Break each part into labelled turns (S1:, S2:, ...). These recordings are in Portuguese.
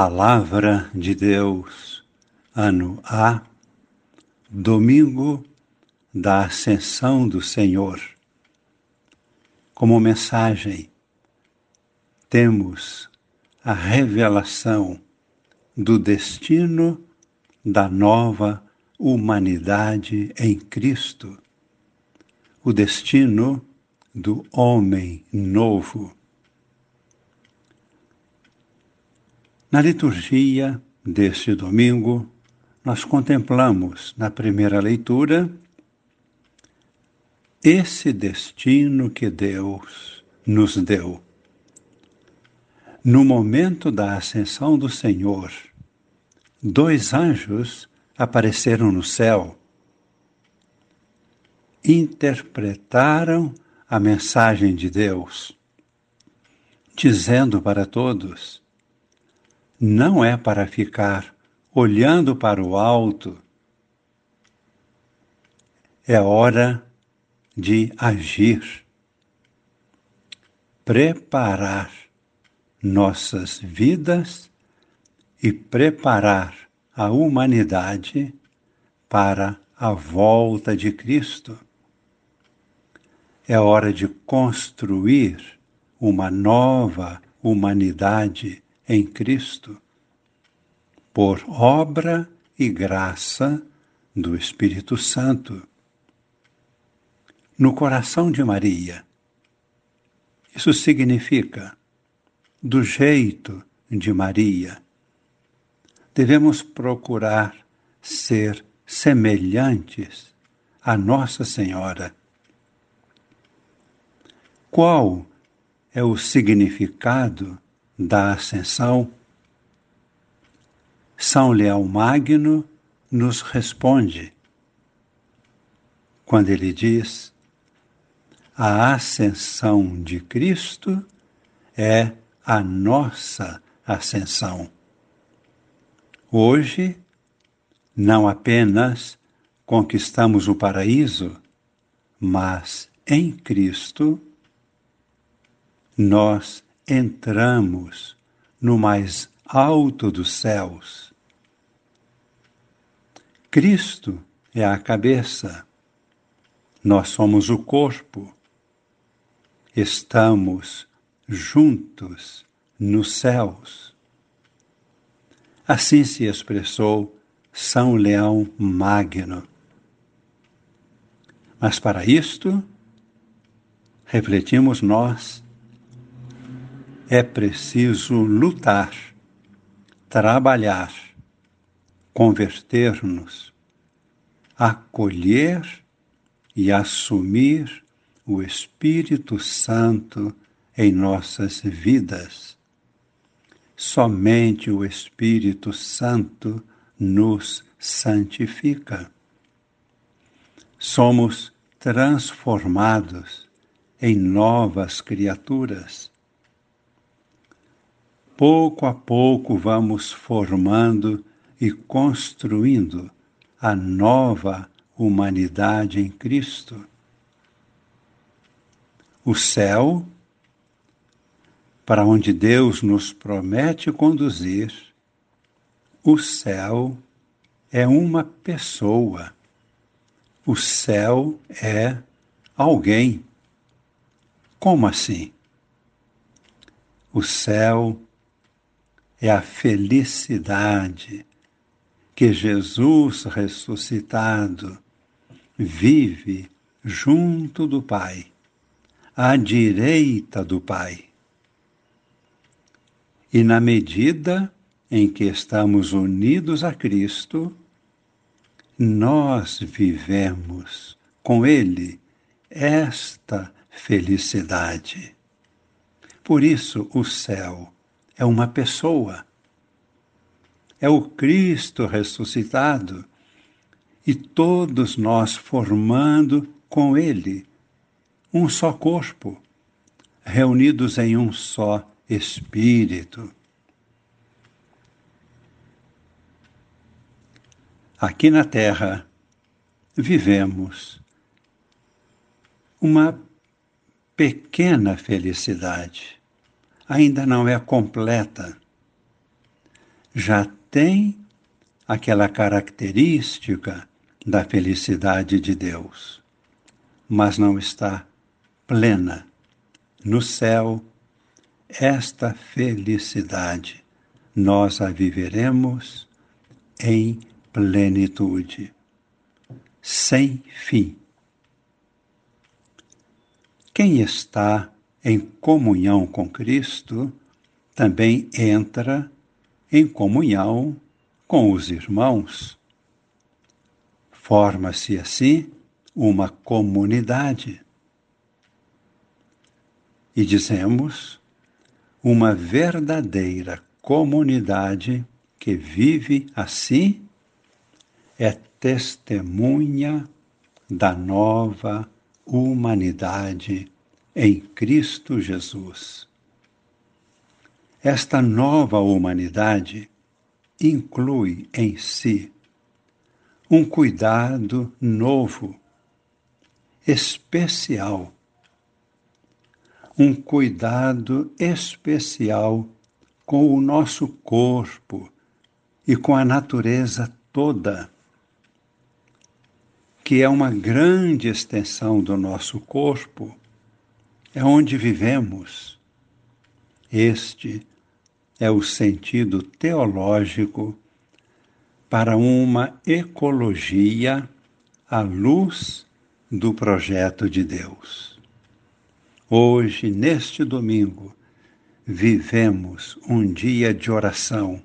S1: Palavra de Deus, ano A, domingo da Ascensão do Senhor. Como mensagem, temos a revelação do destino da nova humanidade em Cristo, o destino do homem novo Na liturgia deste domingo, nós contemplamos na primeira leitura esse destino que Deus nos deu. No momento da ascensão do Senhor, dois anjos apareceram no céu, interpretaram a mensagem de Deus, dizendo para todos: não é para ficar olhando para o alto. É hora de agir, preparar nossas vidas e preparar a humanidade para a volta de Cristo. É hora de construir uma nova humanidade em Cristo, por obra e graça do Espírito Santo. No coração de Maria. Isso significa, do jeito de Maria, devemos procurar ser semelhantes a Nossa Senhora. Qual é o significado da Ascensão, São Leão Magno nos responde quando ele diz: a ascensão de Cristo é a nossa ascensão. Hoje, não apenas conquistamos o paraíso, mas em Cristo nós entramos no mais alto dos céus. Cristo é a cabeça, nós somos o corpo, estamos juntos nos céus. Assim se expressou São Leão Magno. Mas para isto, refletimos nós é preciso lutar, trabalhar, converter-nos, acolher e assumir o Espírito Santo em nossas vidas. Somente o Espírito Santo nos santifica. Somos transformados em novas criaturas pouco a pouco vamos formando e construindo a nova humanidade em Cristo. O céu, para onde Deus nos promete conduzir, o céu é uma pessoa. O céu é alguém. Como assim? O céu é a felicidade que Jesus ressuscitado vive junto do Pai, à direita do Pai. E na medida em que estamos unidos a Cristo, nós vivemos com Ele esta felicidade. Por isso, o céu é uma pessoa. É o Cristo ressuscitado e todos nós formando com Ele um só corpo, reunidos em um só Espírito. Aqui na Terra vivemos uma pequena felicidade ainda não é completa. já tem aquela característica da felicidade de Deus, mas não está plena. No céu, esta felicidade nós a viveremos em plenitude, sem fim. Quem está em comunhão com Cristo também entra em comunhão com os irmãos. Forma-se assim uma comunidade. E dizemos, uma verdadeira comunidade que vive assim é testemunha da nova humanidade em Cristo Jesus. Esta nova humanidade inclui em si um cuidado novo, especial, um cuidado especial com o nosso corpo e com a natureza toda, que é uma grande extensão do nosso corpo, é onde vivemos. Este é o sentido teológico para uma ecologia à luz do projeto de Deus. Hoje, neste domingo, vivemos um dia de oração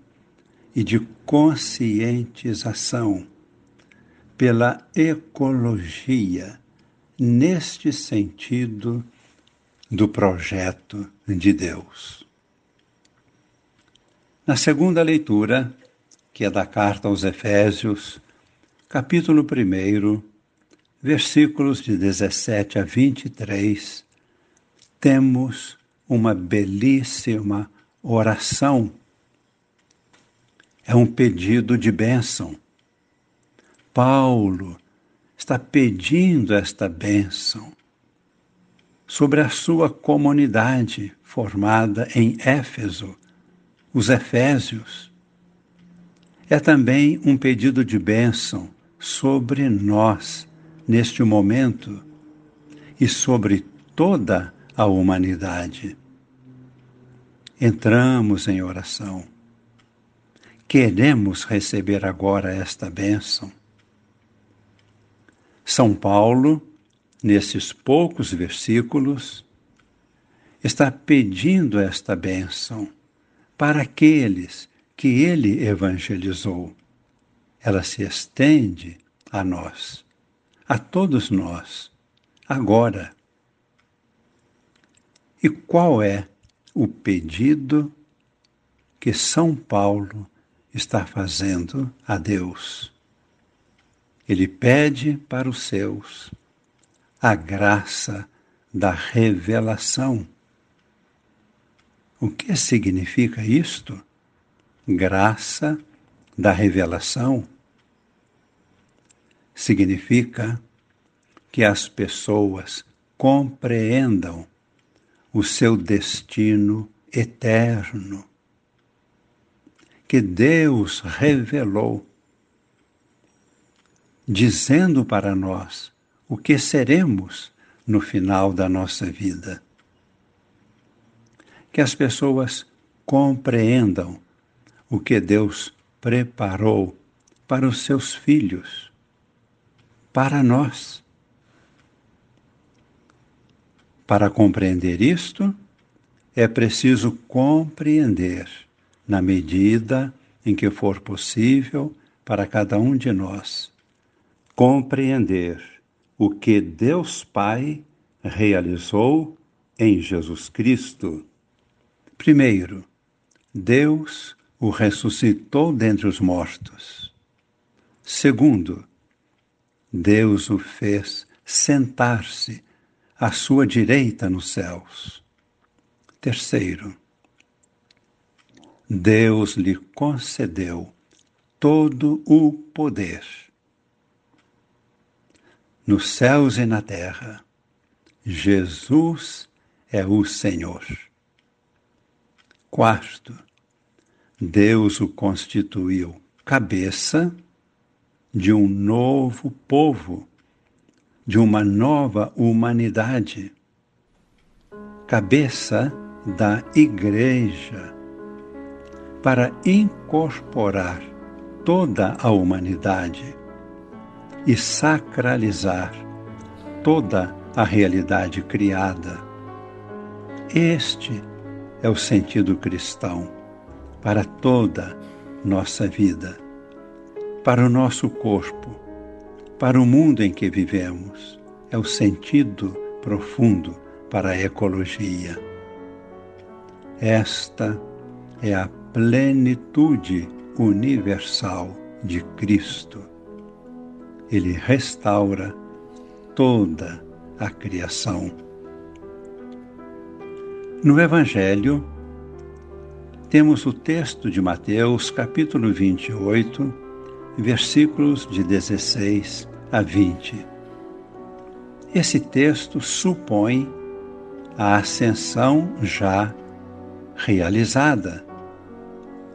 S1: e de conscientização pela ecologia neste sentido do projeto de Deus. Na segunda leitura, que é da carta aos Efésios, capítulo 1, versículos de 17 a 23, temos uma belíssima oração. É um pedido de bênção. Paulo está pedindo esta bênção sobre a sua comunidade formada em Éfeso os Efésios, é também um pedido de bênção sobre nós neste momento e sobre toda a humanidade. Entramos em oração. Queremos receber agora esta bênção. São Paulo, nesses poucos versículos, está pedindo esta bênção para aqueles que ele evangelizou. Ela se estende a nós, a todos nós, agora. E qual é o pedido que São Paulo está fazendo a Deus? Ele pede para os seus a graça da revelação o que significa isto? Graça da revelação significa que as pessoas compreendam o seu destino eterno, que Deus revelou, dizendo para nós o que seremos no final da nossa vida que as pessoas compreendam o que Deus preparou para os seus filhos, para nós. Para compreender isto, é preciso compreender, na medida em que for possível para cada um de nós, compreender o que Deus Pai realizou em Jesus Cristo Primeiro, Deus o ressuscitou dentre os mortos. Segundo, Deus o fez sentar-se à sua direita nos céus. Terceiro, Deus lhe concedeu todo o poder. Nos céus e na terra, Jesus é o Senhor. Quarto, Deus o constituiu cabeça de um novo povo, de uma nova humanidade, cabeça da Igreja, para incorporar toda a humanidade e sacralizar toda a realidade criada. Este é o sentido cristão para toda nossa vida, para o nosso corpo, para o mundo em que vivemos. É o sentido profundo para a ecologia. Esta é a plenitude universal de Cristo. Ele restaura toda a criação. No Evangelho, temos o texto de Mateus, capítulo 28, versículos de 16 a 20. Esse texto supõe a ascensão já realizada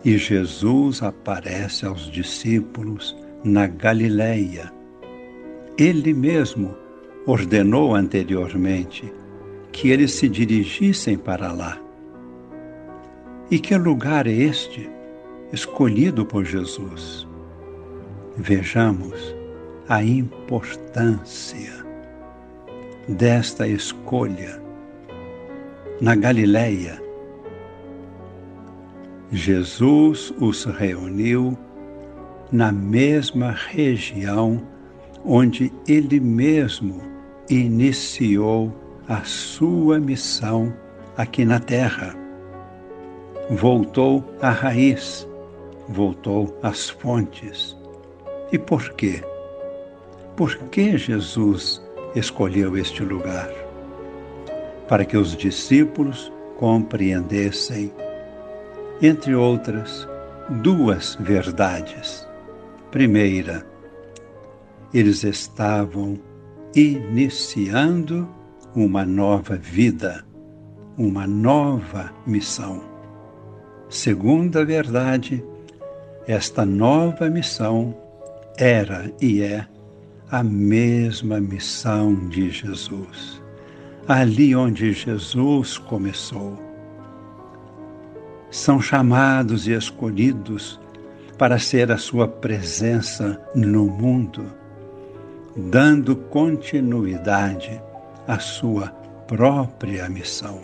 S1: e Jesus aparece aos discípulos na Galileia. Ele mesmo ordenou anteriormente que eles se dirigissem para lá. E que lugar é este escolhido por Jesus? Vejamos a importância desta escolha. Na Galileia, Jesus os reuniu na mesma região onde ele mesmo iniciou a sua missão aqui na terra. Voltou à raiz, voltou às fontes. E por quê? Por que Jesus escolheu este lugar? Para que os discípulos compreendessem entre outras, duas verdades. Primeira, eles estavam iniciando uma nova vida, uma nova missão. Segunda verdade, esta nova missão era e é a mesma missão de Jesus. Ali onde Jesus começou são chamados e escolhidos para ser a sua presença no mundo, dando continuidade à sua própria missão.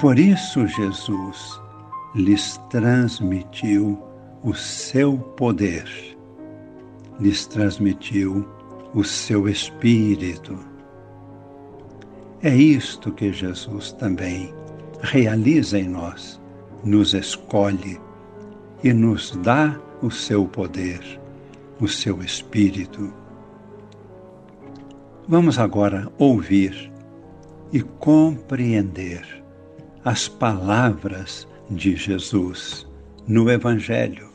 S1: Por isso, Jesus lhes transmitiu o seu poder, lhes transmitiu o seu espírito. É isto que Jesus também realiza em nós, nos escolhe e nos dá o seu poder, o seu espírito. Vamos agora ouvir e compreender as palavras de Jesus no Evangelho.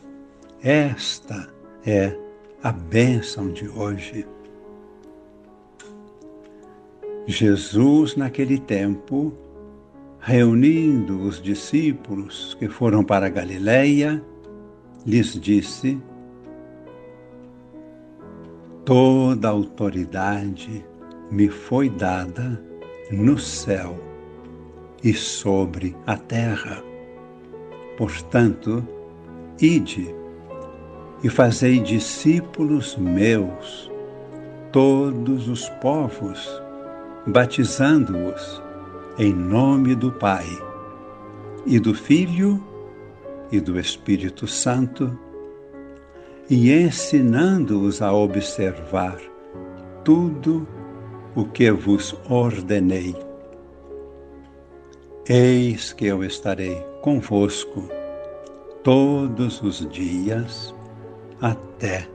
S1: Esta é a bênção de hoje. Jesus, naquele tempo, reunindo os discípulos que foram para Galiléia, lhes disse: Toda autoridade me foi dada no céu e sobre a terra. Portanto, ide e fazei discípulos meus, todos os povos, batizando-os em nome do Pai, e do Filho, e do Espírito Santo, e ensinando-os a observar tudo o que vos ordenei. Eis que eu estarei convosco todos os dias até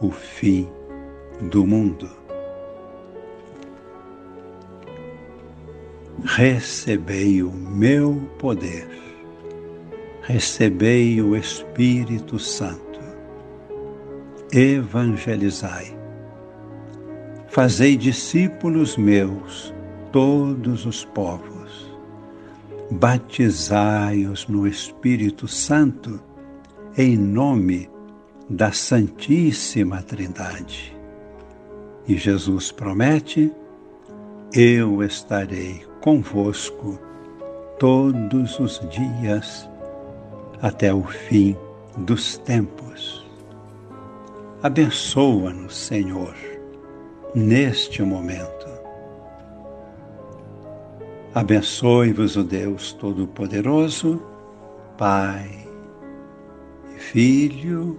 S1: o fim do mundo. recebei o meu poder, recebei o Espírito Santo, evangelizai, fazei discípulos meus todos os povos, batizai-os no Espírito Santo, em nome da Santíssima Trindade. E Jesus promete: Eu estarei convosco todos os dias até o fim dos tempos. Abençoa-nos, Senhor, neste momento. Abençoe-vos o Deus Todo-Poderoso, Pai, Filho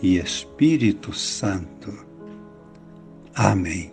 S1: e Espírito Santo. Amém.